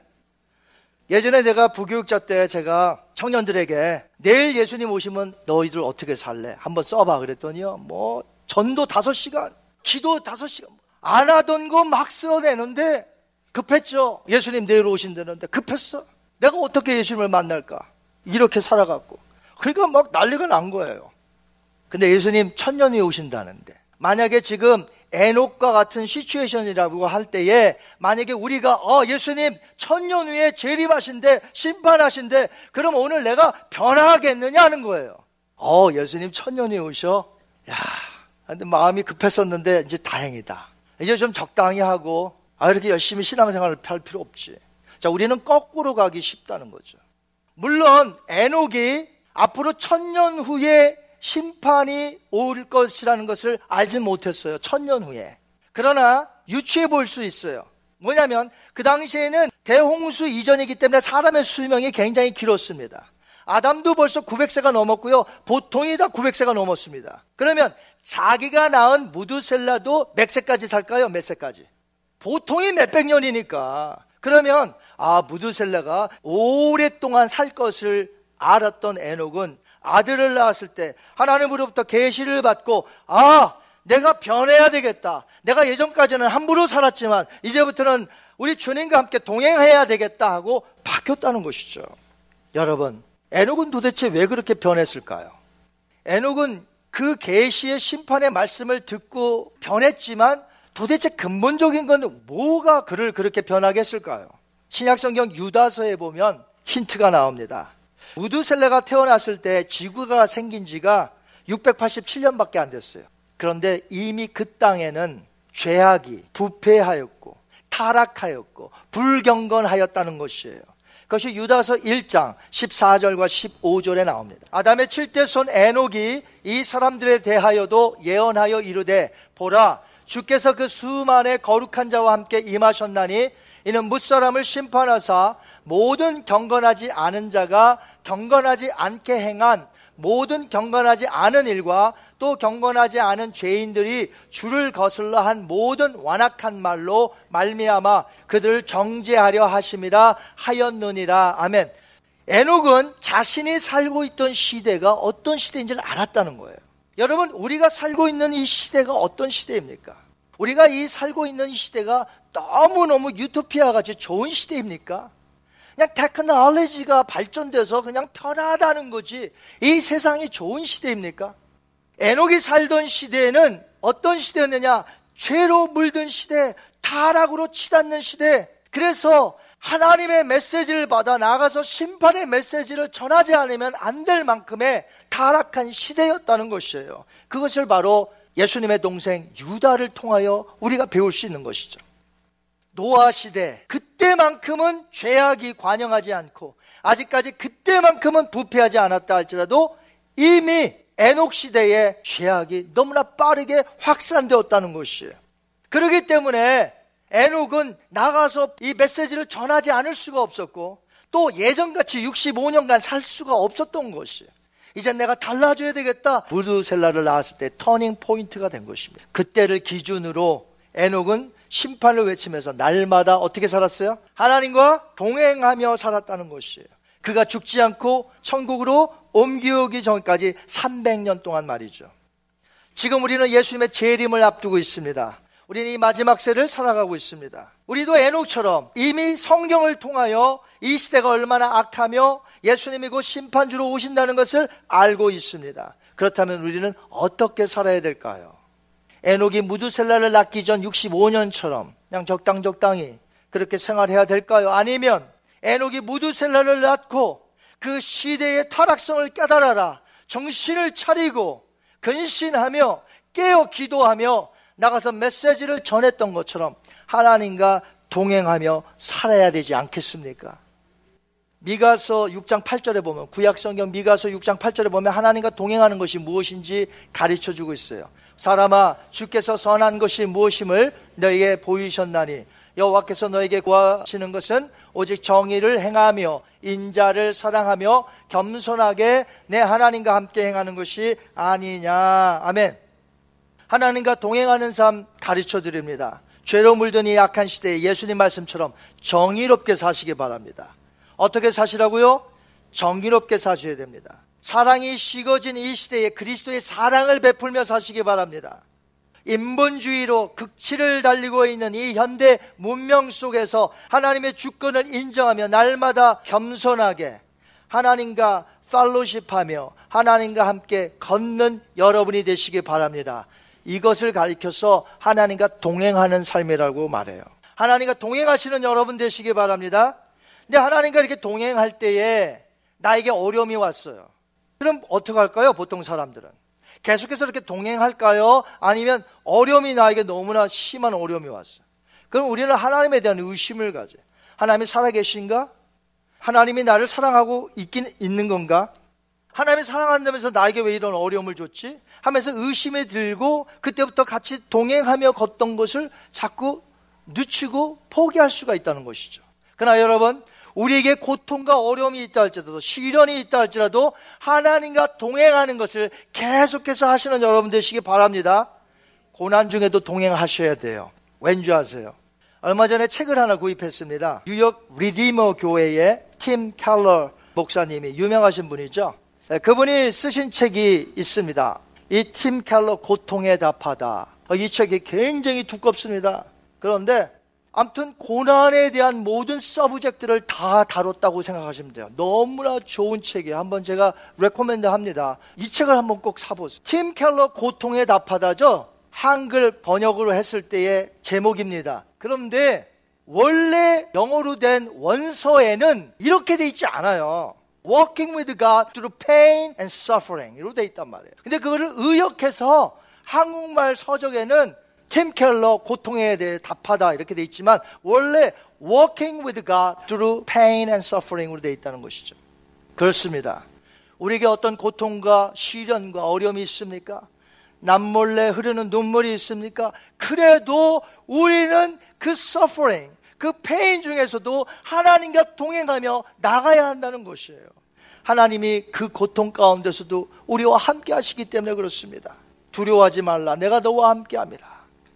예전에 제가 부교육자 때 제가 청년들에게 내일 예수님 오시면 너희들 어떻게 살래? 한번 써봐. 그랬더니요. 뭐, 전도 다섯 시간, 기도 다섯 시간. 안 하던 거 막 써내는데 급했죠. 예수님 내일 오신다는데 급했어. 내가 어떻게 예수님을 만날까? 이렇게 살아갔고. 그러니까 막 난리가 난 거예요. 근데 예수님 천년 후에 오신다는데. 만약에 지금 에녹과 같은 시츄에이션이라고 할 때에 만약에 우리가 어 예수님 천년 후에 재림하신데 심판하신데 그럼 오늘 내가 변화하겠느냐 하는 거예요. 어 예수님 천년 후에 오셔. 야 근데 마음이 급했었는데 이제 다행이다. 이제 좀 적당히 하고 아 이렇게 열심히 신앙생활을 할 필요 없지. 자, 우리는 거꾸로 가기 쉽다는 거죠. 물론 에녹이 앞으로 천년 후에 심판이 올 것이라는 것을 알지 못했어요. 천년 후에. 그러나 유추해 볼 수 있어요. 뭐냐면 그 당시에는 대홍수 이전이기 때문에 사람의 수명이 굉장히 길었습니다. 아담도 벌써 900세가 넘었고요. 보통이 다 900세가 넘었습니다. 그러면 자기가 낳은 무두셀라도 몇 세까지 살까요? 몇 세까지? 보통이 몇백 년이니까. 그러면 아 무두셀라가 오랫동안 살 것을 알았던 에녹은 아들을 낳았을 때 하나님으로부터 계시를 받고 아 내가 변해야 되겠다. 내가 예전까지는 함부로 살았지만 이제부터는 우리 주님과 함께 동행해야 되겠다 하고 바뀌었다는 것이죠. 여러분, 에녹은 도대체 왜 그렇게 변했을까요? 에녹은 그 계시의 심판의 말씀을 듣고 변했지만 도대체 근본적인 건 뭐가 그를 그렇게 변하게 했을까요? 신약성경 유다서에 보면 힌트가 나옵니다. 우두셀레가 태어났을 때 지구가 생긴 지가 687년밖에 안 됐어요. 그런데 이미 그 땅에는 죄악이 부패하였고 타락하였고 불경건하였다는 것이에요. 그것이 유다서 1장 14절과 15절에 나옵니다. 아담의 7대 손 에녹이 이 사람들에 대하여도 예언하여 이르되 보라 주께서 그 수만의 거룩한 자와 함께 임하셨나니 이는 무사람을 심판하사 모든 경건하지 않은 자가 경건하지 않게 행한 모든 경건하지 않은 일과 또 경건하지 않은 죄인들이 주를 거슬러 한 모든 완악한 말로 말미암아 그들을 정죄하려 하심이라 하였느니라 아멘. 에녹은 자신이 살고 있던 시대가 어떤 시대인지를 알았다는 거예요. 여러분, 우리가 살고 있는 이 시대가 어떤 시대입니까? 우리가 이 살고 있는 이 시대가 너무너무 유토피아 같이 좋은 시대입니까? 그냥 테크놀로지가 발전돼서 그냥 편하다는 거지. 이 세상이 좋은 시대입니까? 에녹이 살던 시대에는 어떤 시대였느냐? 죄로 물든 시대, 타락으로 치닫는 시대. 그래서 하나님의 메시지를 받아 나가서 심판의 메시지를 전하지 않으면 안 될 만큼의 타락한 시대였다는 것이에요. 그것을 바로 예수님의 동생 유다를 통하여 우리가 배울 수 있는 것이죠. 노아 시대 그때만큼은 죄악이 관영하지 않고 아직까지 그때만큼은 부패하지 않았다 할지라도 이미 에녹 시대에 죄악이 너무나 빠르게 확산되었다는 것이에요. 그렇기 때문에 에녹은 나가서 이 메시지를 전하지 않을 수가 없었고 또 예전같이 65년간 살 수가 없었던 것이에요. 이제 내가 달라져야 되겠다. 므두셀라를 낳았을 때 turning point가 된 것입니다. 그때를 기준으로 에녹은 심판을 외치면서 날마다 어떻게 살았어요? 하나님과 동행하며 살았다는 것이에요. 그가 죽지 않고 천국으로 옮기기 전까지 300년 동안 말이죠. 지금 우리는 예수님의 재림을 앞두고 있습니다. 우리는 이 마지막 때를 살아가고 있습니다. 우리도 에녹처럼 이미 성경을 통하여 이 시대가 얼마나 악하며 예수님이 곧 심판주로 오신다는 것을 알고 있습니다. 그렇다면 우리는 어떻게 살아야 될까요? 에녹이 무두셀라를 낳기 전 65년처럼 그냥 적당 적당히 그렇게 생활해야 될까요? 아니면 에녹이 무두셀라를 낳고 그 시대의 타락성을 깨달아라. 정신을 차리고 근신하며 깨어 기도하며 나가서 메시지를 전했던 것처럼 하나님과 동행하며 살아야 되지 않겠습니까? 미가서 6장 8절에 보면 구약성경 미가서 6장 8절에 보면 하나님과 동행하는 것이 무엇인지 가르쳐 주고 있어요. 사람아 주께서 선한 것이 무엇임을 너에게 보이셨나니 여호와께서 너에게 구하시는 것은 오직 정의를 행하며 인자를 사랑하며 겸손하게 내 하나님과 함께 행하는 것이 아니냐. 아멘. 하나님과 동행하는 삶 가르쳐 드립니다. 죄로 물든 이 약한 시대에 예수님 말씀처럼 정의롭게 사시기 바랍니다. 어떻게 사시라고요? 정의롭게 사셔야 됩니다. 사랑이 식어진 이 시대에 그리스도의 사랑을 베풀며 사시기 바랍니다. 인본주의로 극치를 달리고 있는 이 현대 문명 속에서 하나님의 주권을 인정하며 날마다 겸손하게 하나님과 팔로십하며 하나님과 함께 걷는 여러분이 되시기 바랍니다. 이것을 가리켜서 하나님과 동행하는 삶이라고 말해요. 하나님과 동행하시는 여러분 되시기 바랍니다. 근데 하나님과 이렇게 동행할 때에 나에게 어려움이 왔어요. 그럼 어떻게 할까요? 보통 사람들은. 계속해서 이렇게 동행할까요? 아니면 어려움이 나에게 너무나 심한 어려움이 왔어. 그럼 우리는 하나님에 대한 의심을 가져. 하나님이 살아계신가? 하나님이 나를 사랑하고 있긴 있는 건가? 하나님이 사랑한다면서 나에게 왜 이런 어려움을 줬지? 하면서 의심에 들고 그때부터 같이 동행하며 걷던 것을 자꾸 늦추고 포기할 수가 있다는 것이죠. 그러나 여러분, 우리에게 고통과 어려움이 있다 할지라도 시련이 있다 할지라도 하나님과 동행하는 것을 계속해서 하시는 여러분 되시기 바랍니다. 고난 중에도 동행하셔야 돼요. 왠지 아세요? 얼마 전에 책을 하나 구입했습니다. 뉴욕 리디머 교회의 팀 캘러 목사님이 유명하신 분이죠. 네, 그분이 쓰신 책이 있습니다. 이팀 캘러 고통에 답하다. 이 책이 굉장히 두껍습니다. 그런데 아무튼 고난에 대한 모든 subject를 다 다뤘다고 생각하시면 돼요. 너무나 좋은 책이에요. 한번 제가 recommend 합니다. 이 책을 한번 꼭 사보세요. 팀 켈러 고통에 답하다죠. 한글 번역으로 했을 때의 제목입니다. 그런데 원래 영어로 된 원서에는 이렇게 돼 있지 않아요. Walking with God through pain and suffering 이로 돼 있단 말이에요. 근데 그거를 의역해서 한국말 서적에는 팀 켈러 고통에 대해 답하다 이렇게 돼 있지만 원래 walking with God through pain and suffering으로 돼 있다는 것이죠. 그렇습니다. 우리에게 어떤 고통과 시련과 어려움이 있습니까? 남몰래 흐르는 눈물이 있습니까? 그래도 우리는 그 suffering, 그 pain 중에서도 하나님과 동행하며 나가야 한다는 것이에요. 하나님이 그 고통 가운데서도 우리와 함께 하시기 때문에 그렇습니다. 두려워하지 말라. 내가 너와 함께 합니다.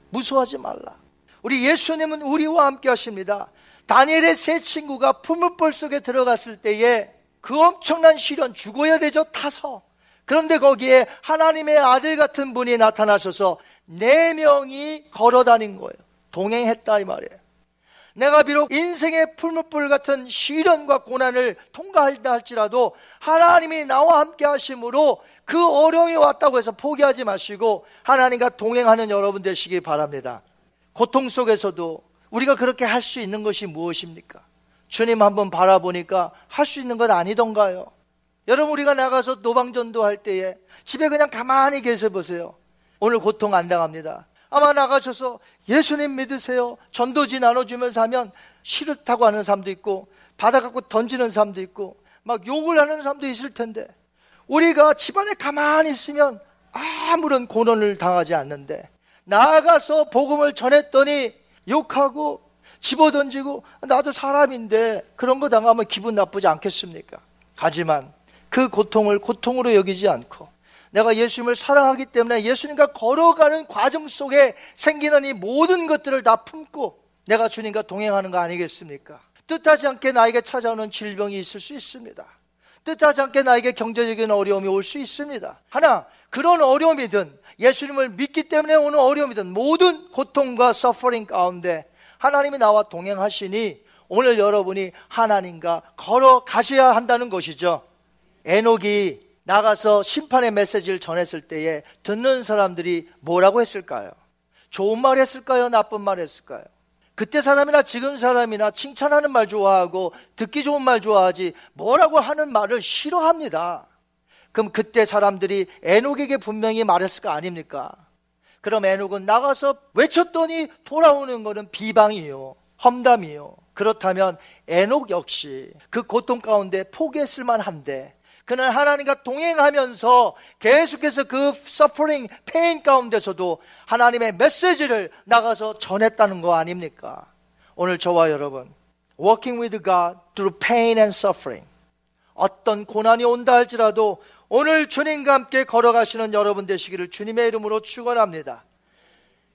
무서워하지 말라. 우리 예수님은 우리와 함께 하십니다. 다니엘의 세 친구가 풀무불 속에 들어갔을 때에 그 엄청난 시련 죽어야 되죠 타서 그런데 거기에 하나님의 아들 같은 분이 나타나셔서 네 명이 걸어 다닌 거예요 동행했다 이 말이에요 내가 비록 인생의 풀무불 같은 시련과 고난을 통과한다 할지라도 하나님이 나와 함께 하심으로 그 어려움이 왔다고 해서 포기하지 마시고 하나님과 동행하는 여러분 되시기 바랍니다. 고통 속에서도 우리가 그렇게 할 수 있는 것이 무엇입니까? 주님 한번 바라보니까 할 수 있는 것 아니던가요? 여러분 우리가 나가서 노방전도 할 때에 집에 그냥 가만히 계셔 보세요. 오늘 고통 안 당합니다. 아마 나가셔서 예수님 믿으세요. 전도지 나눠주면서 하면 싫다고 하는 사람도 있고 받아 갖고 던지는 사람도 있고 막 욕을 하는 사람도 있을 텐데 우리가 집안에 가만히 있으면 아무런 고난을 당하지 않는데 나가서 복음을 전했더니 욕하고 집어던지고 나도 사람인데 그런 거 당하면 기분 나쁘지 않겠습니까? 하지만 그 고통을 고통으로 여기지 않고 내가 예수님을 사랑하기 때문에 예수님과 걸어가는 과정 속에 생기는 이 모든 것들을 다 품고 내가 주님과 동행하는 거 아니겠습니까? 뜻하지 않게 나에게 찾아오는 질병이 있을 수 있습니다. 뜻하지 않게 나에게 경제적인 어려움이 올 수 있습니다. 하나, 그런 어려움이든 예수님을 믿기 때문에 오는 어려움이든 모든 고통과 서퍼링 가운데 하나님이 나와 동행하시니 오늘 여러분이 하나님과 걸어가셔야 한다는 것이죠. 에녹이 나가서 심판의 메시지를 전했을 때에 듣는 사람들이 뭐라고 했을까요? 좋은 말 했을까요? 나쁜 말 했을까요? 그때 사람이나 지금 사람이나 칭찬하는 말 좋아하고 듣기 좋은 말 좋아하지 뭐라고 하는 말을 싫어합니다. 그럼 그때 사람들이 에녹에게 분명히 말했을 거 아닙니까? 그럼 에녹은 나가서 외쳤더니 돌아오는 것은 비방이요. 험담이요. 그렇다면 에녹 역시 그 고통 가운데 포기했을 만한데 그는 하나님과 동행하면서 계속해서 그 suffering, pain 가운데서도 하나님의 메시지를 나가서 전했다는 거 아닙니까? 오늘 저와 여러분, walking with God through pain and suffering. 어떤 고난이 온다 할지라도 오늘 주님과 함께 걸어가시는 여러분 되시기를 주님의 이름으로 축원합니다.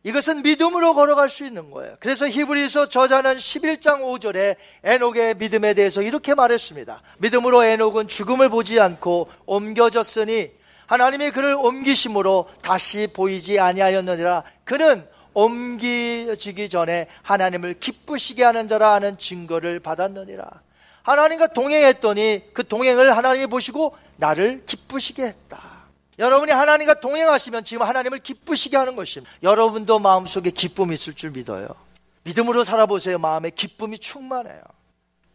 이것은 믿음으로 걸어갈 수 있는 거예요. 그래서 히브리서 저자는 11장 5절에 에녹의 믿음에 대해서 이렇게 말했습니다. 믿음으로 에녹은 죽음을 보지 않고 옮겨졌으니 하나님이 그를 옮기심으로 다시 보이지 아니하였느니라. 그는 옮기지기 전에 하나님을 기쁘시게 하는 자라 하는 증거를 받았느니라. 하나님과 동행했더니 그 동행을 하나님이 보시고 나를 기쁘시게 했다. 여러분이 하나님과 동행하시면 지금 하나님을 기쁘시게 하는 것입니다. 여러분도 마음속에 기쁨이 있을 줄 믿어요. 믿음으로 살아보세요. 마음에 기쁨이 충만해요.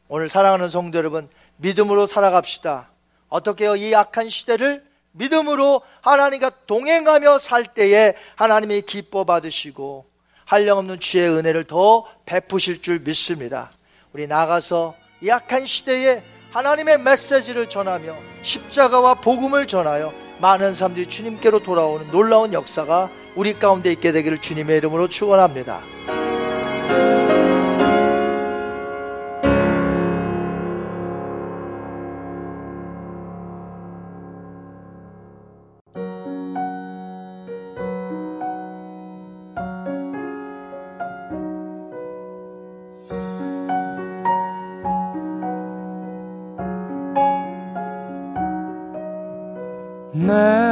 오늘 사랑하는 성도 여러분, 믿음으로 살아갑시다. 어떻게요? 이 악한 시대를 믿음으로 하나님과 동행하며 살 때에 하나님이 기뻐 받으시고 한량없는 주의 은혜를 더 베푸실 줄 믿습니다. 우리 나가서 약한 시대에 하나님의 메시지를 전하며 십자가와 복음을 전하여 많은 사람들이 주님께로 돌아오는 놀라운 역사가 우리 가운데 있게 되기를 주님의 이름으로 축원합니다. 내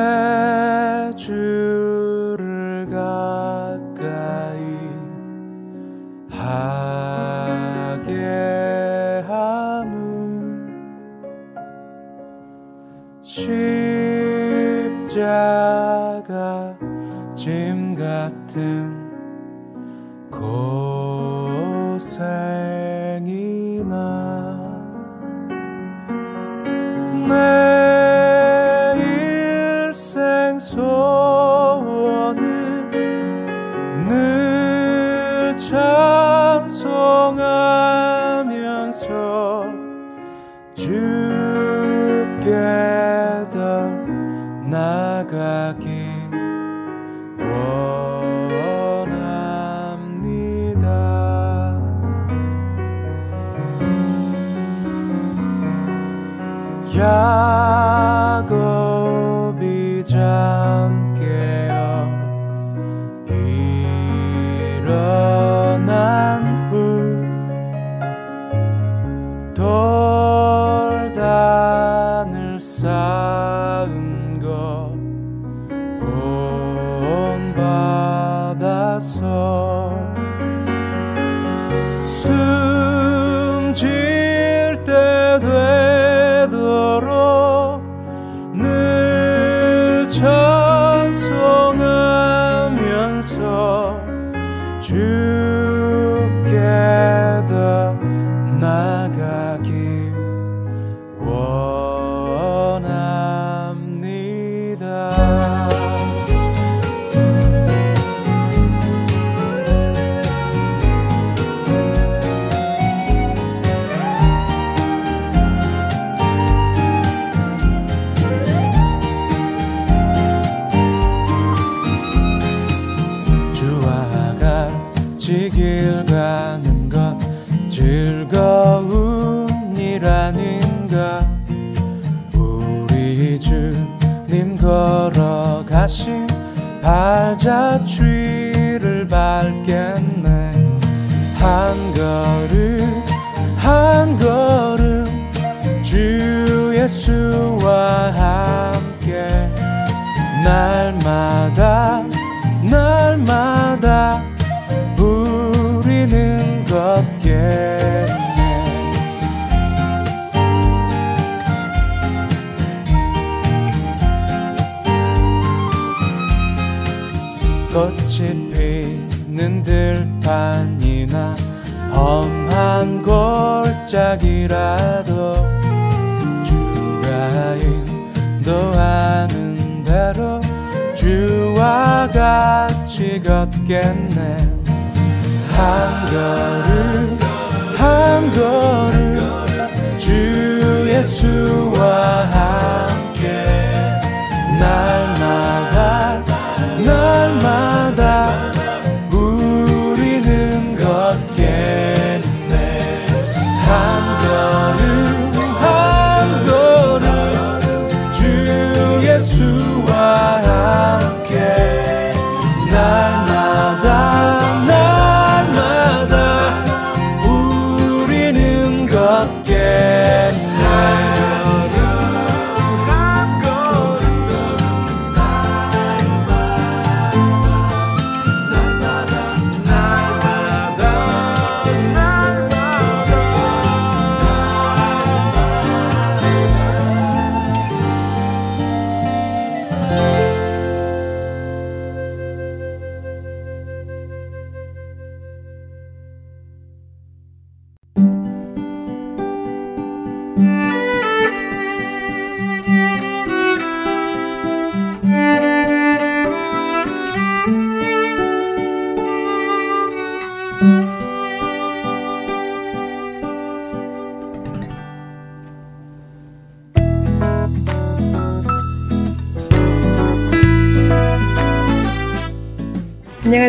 우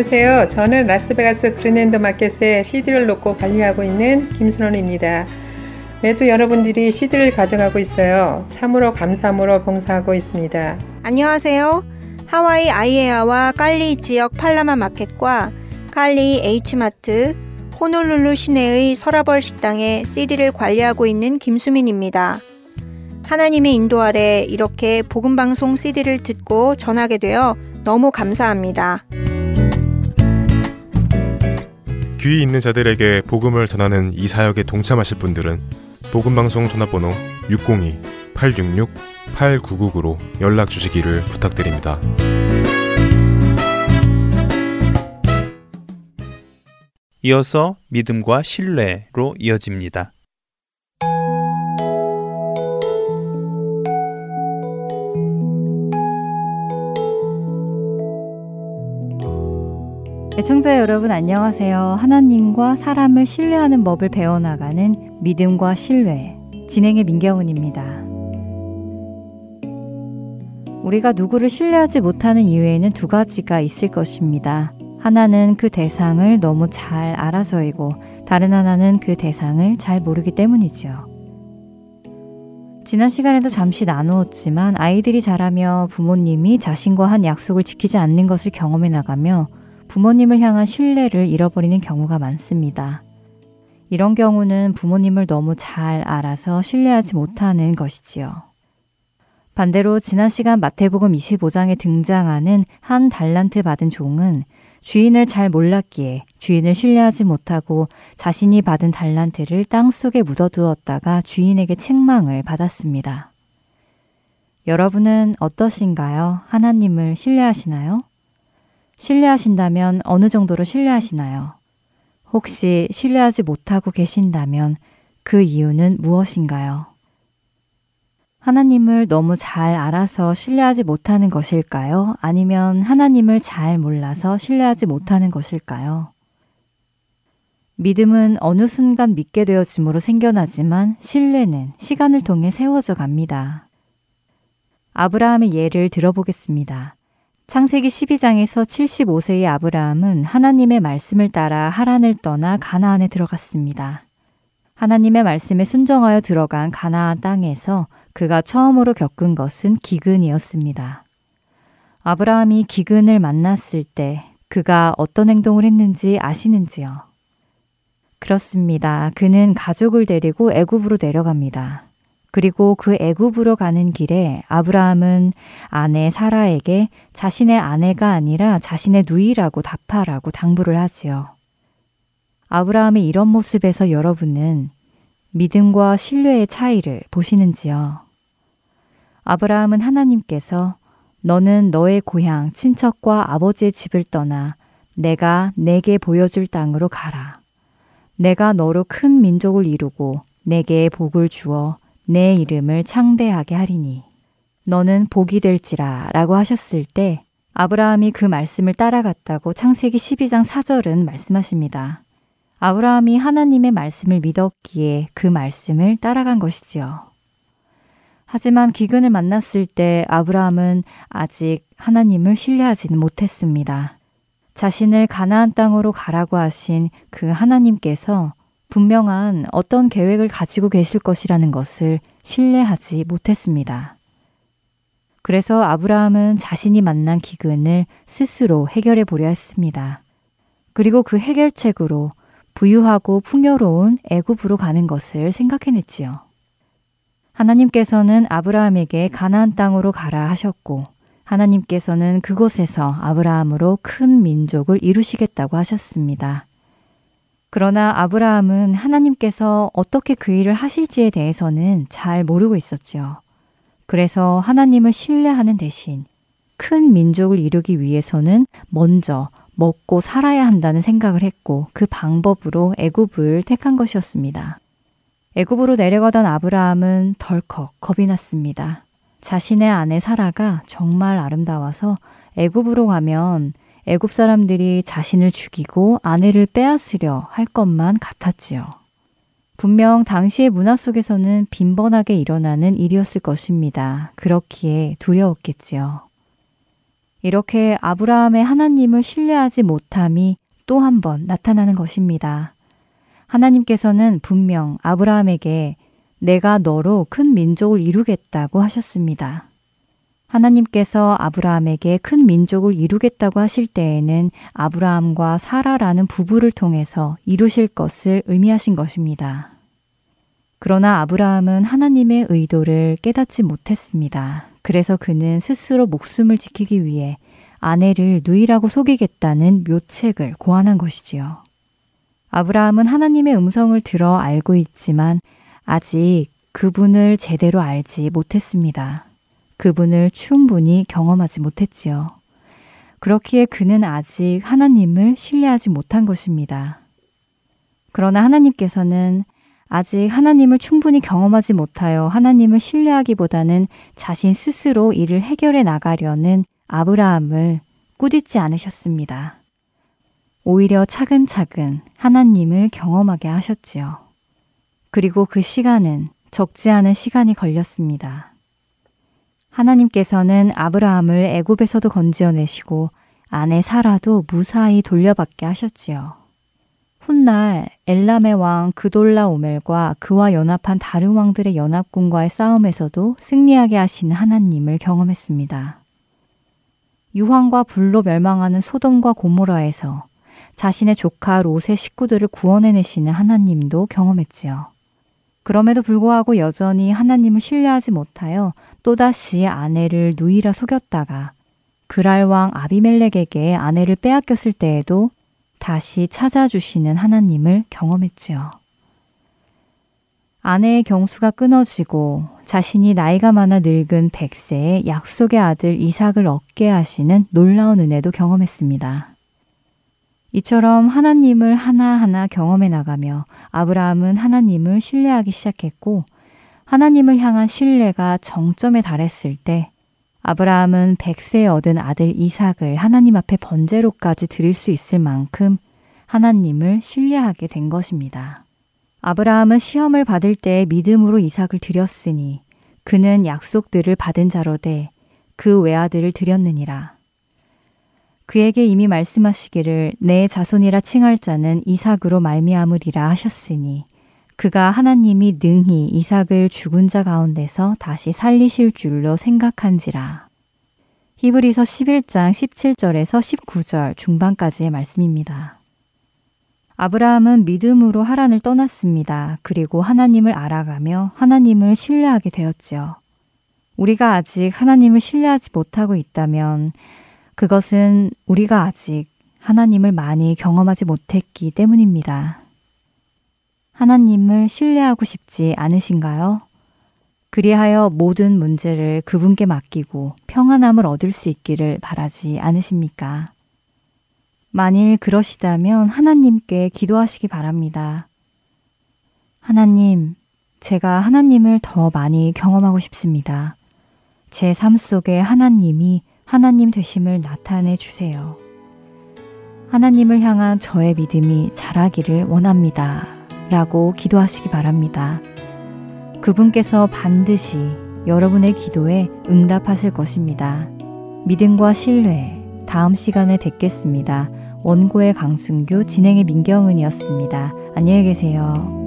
안녕하세요. 저는 라스베가스 그린랜드 마켓에 CD를 놓고 관리하고 있는 김순원입니다. 매주 여러분들이 CD를 가져가고 있어요. 참으로 감사함으로 봉사하고 있습니다. 안녕하세요. 하와이 아이에아와 깔리 지역 팔라마 마켓과 깔리 H마트, 호놀룰루 시내의 서라벌 식당에 CD를 관리하고 있는 김수민입니다. 하나님의 인도 아래 이렇게 복음방송 CD를 듣고 전하게 되어 너무 감사합니다. 귀 있는 자들에게 복음을 전하는 이 사역에 동참하실 분들은 복음방송 전화번호 602-866-8999로 연락 주시기를 부탁드립니다. 이어서 믿음과 신뢰로 이어집니다. 애청자 여러분 안녕하세요. 하나님과 사람을 신뢰하는 법을 배워나가는 믿음과 신뢰 진행의 민경훈입니다. 우리가 누구를 신뢰하지 못하는 이유에는 두 가지가 있을 것입니다. 하나는 그 대상을 너무 잘 알아서이고 다른 하나는 그 대상을 잘 모르기 때문이죠. 지난 시간에도 잠시 나누었지만 아이들이 자라며 부모님이 자신과 한 약속을 지키지 않는 것을 경험해 나가며 부모님을 향한 신뢰를 잃어버리는 경우가 많습니다. 이런 경우는 부모님을 너무 잘 알아서 신뢰하지 못하는 것이지요. 반대로 지난 시간 마태복음 25장에 등장하는 한 달란트 받은 종은 주인을 잘 몰랐기에 주인을 신뢰하지 못하고 자신이 받은 달란트를 땅 속에 묻어두었다가 주인에게 책망을 받았습니다. 여러분은 어떠신가요? 하나님을 신뢰하시나요? 신뢰하신다면 어느 정도로 신뢰하시나요? 혹시 신뢰하지 못하고 계신다면 그 이유는 무엇인가요? 하나님을 너무 잘 알아서 신뢰하지 못하는 것일까요? 아니면 하나님을 잘 몰라서 신뢰하지 못하는 것일까요? 믿음은 어느 순간 믿게 되어짐으로 생겨나지만 신뢰는 시간을 통해 세워져 갑니다. 아브라함의 예를 들어보겠습니다. 창세기 12장에서 75세의 아브라함은 하나님의 말씀을 따라 하란을 떠나 가나안에 들어갔습니다. 하나님의 말씀에 순정하여 들어간 가나안 땅에서 그가 처음으로 겪은 것은 기근이었습니다. 아브라함이 기근을 만났을 때 그가 어떤 행동을 했는지 아시는지요? 그렇습니다. 그는 가족을 데리고 애굽으로 내려갑니다. 그리고 그 애굽으로 가는 길에 아브라함은 아내 사라에게 자신의 아내가 아니라 자신의 누이라고 답하라고 당부를 하지요. 아브라함의 이런 모습에서 여러분은 믿음과 신뢰의 차이를 보시는지요? 아브라함은 하나님께서 너는 너의 고향, 친척과 아버지의 집을 떠나 내가 내게 보여줄 땅으로 가라. 내가 너로 큰 민족을 이루고 내게 복을 주어 내 이름을 창대하게 하리니 너는 복이 될지라 라고 하셨을 때 아브라함이 그 말씀을 따라갔다고 창세기 12장 4절은 말씀하십니다. 아브라함이 하나님의 말씀을 믿었기에 그 말씀을 따라간 것이지요. 하지만 기근을 만났을 때 아브라함은 아직 하나님을 신뢰하지는 못했습니다. 자신을 가나안 땅으로 가라고 하신 그 하나님께서 분명한 어떤 계획을 가지고 계실 것이라는 것을 신뢰하지 못했습니다. 그래서 아브라함은 자신이 만난 기근을 스스로 해결해 보려 했습니다. 그리고 그 해결책으로 부유하고 풍요로운 애굽으로 가는 것을 생각해냈지요. 하나님께서는 아브라함에게 가나안 땅으로 가라 하셨고 하나님께서는 그곳에서 아브라함으로 큰 민족을 이루시겠다고 하셨습니다. 그러나 아브라함은 하나님께서 어떻게 그 일을 하실지에 대해서는 잘 모르고 있었죠. 그래서 하나님을 신뢰하는 대신 큰 민족을 이루기 위해서는 먼저 먹고 살아야 한다는 생각을 했고 그 방법으로 애굽을 택한 것이었습니다. 애굽으로 내려가던 아브라함은 덜컥 겁이 났습니다. 자신의 아내 사라가 정말 아름다워서 애굽으로 가면 애굽 사람들이 자신을 죽이고 아내를 빼앗으려 할 것만 같았지요. 분명 당시의 문화 속에서는 빈번하게 일어나는 일이었을 것입니다. 그렇기에 두려웠겠지요. 이렇게 아브라함의 하나님을 신뢰하지 못함이 또 한 번 나타나는 것입니다. 하나님께서는 분명 아브라함에게 내가 너로 큰 민족을 이루겠다고 하셨습니다. 하나님께서 아브라함에게 큰 민족을 이루겠다고 하실 때에는 아브라함과 사라라는 부부를 통해서 이루실 것을 의미하신 것입니다. 그러나 아브라함은 하나님의 의도를 깨닫지 못했습니다. 그래서 그는 스스로 목숨을 지키기 위해 아내를 누이라고 속이겠다는 묘책을 고안한 것이지요. 아브라함은 하나님의 음성을 들어 알고 있지만 아직 그분을 제대로 알지 못했습니다. 그분을 충분히 경험하지 못했지요. 그렇기에 그는 아직 하나님을 신뢰하지 못한 것입니다. 그러나 하나님께서는 아직 하나님을 충분히 경험하지 못하여 하나님을 신뢰하기보다는 자신 스스로 이를 해결해 나가려는 아브라함을 꾸짖지 않으셨습니다. 오히려 차근차근 하나님을 경험하게 하셨지요. 그리고 그 시간은 적지 않은 시간이 걸렸습니다. 하나님께서는 아브라함을 애굽에서도 건지어내시고 아내 사라도 무사히 돌려받게 하셨지요. 훗날 엘람의 왕 그돌라 오멜과 그와 연합한 다른 왕들의 연합군과의 싸움에서도 승리하게 하시는 하나님을 경험했습니다. 유황과 불로 멸망하는 소돔과 고모라에서 자신의 조카 롯의 식구들을 구원해내시는 하나님도 경험했지요. 그럼에도 불구하고 여전히 하나님을 신뢰하지 못하여 또다시 아내를 누이라 속였다가 그랄왕 아비멜렉에게 아내를 빼앗겼을 때에도 다시 찾아주시는 하나님을 경험했지요. 아내의 경수가 끊어지고 자신이 나이가 많아 늙은 백세의 약속의 아들 이삭을 얻게 하시는 놀라운 은혜도 경험했습니다. 이처럼 하나님을 하나하나 경험해 나가며 아브라함은 하나님을 신뢰하기 시작했고 하나님을 향한 신뢰가 정점에 달했을 때 아브라함은 백세에 얻은 아들 이삭을 하나님 앞에 번제로까지 드릴 수 있을 만큼 하나님을 신뢰하게 된 것입니다. 아브라함은 시험을 받을 때 믿음으로 이삭을 드렸으니 그는 약속들을 받은 자로 돼그 외아들을 드렸느니라. 그에게 이미 말씀하시기를 내 자손이라 칭할 자는 이삭으로 말미암으리라 하셨으니 그가 하나님이 능히 이삭을 죽은 자 가운데서 다시 살리실 줄로 생각한지라. 히브리서 11장 17절에서 19절 중반까지의 말씀입니다. 아브라함은 믿음으로 하란을 떠났습니다. 그리고 하나님을 알아가며 하나님을 신뢰하게 되었지요. 우리가 아직 하나님을 신뢰하지 못하고 있다면 그것은 우리가 아직 하나님을 많이 경험하지 못했기 때문입니다. 하나님을 신뢰하고 싶지 않으신가요? 그리하여 모든 문제를 그분께 맡기고 평안함을 얻을 수 있기를 바라지 않으십니까? 만일 그러시다면 하나님께 기도하시기 바랍니다. 하나님, 제가 하나님을 더 많이 경험하고 싶습니다. 제 삶 속에 하나님이 하나님 되심을 나타내 주세요. 하나님을 향한 저의 믿음이 자라기를 원합니다. 라고 기도하시기 바랍니다. 그분께서 반드시 여러분의 기도에 응답하실 것입니다. 믿음과 신뢰, 다음 시간에 뵙겠습니다. 원고의 강순규, 진행의 민경은이었습니다. 안녕히 계세요.